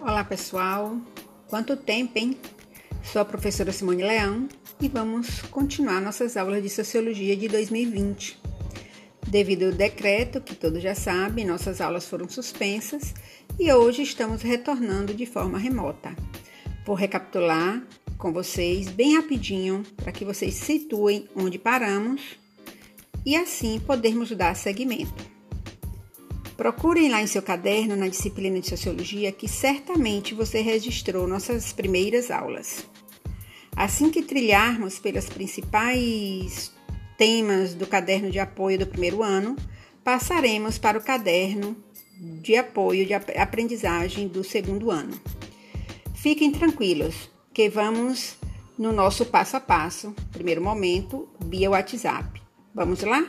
Olá pessoal, quanto tempo, hein? Sou a professora Simone Leão e vamos continuar nossas aulas de Sociologia de 2020. Devido ao decreto, que todos já sabem, nossas aulas foram suspensas e hoje estamos retornando de forma remota. Vou recapitular com vocês bem rapidinho para que vocês situem onde paramos e assim podermos dar seguimento. Procurem lá em seu caderno, na disciplina de Sociologia, que certamente você registrou nossas primeiras aulas. Assim que trilharmos pelas principais temas do caderno de apoio do primeiro ano, passaremos para o caderno de apoio de aprendizagem do segundo ano. Fiquem tranquilos, que vamos no nosso passo a passo, primeiro momento, via WhatsApp. Vamos lá?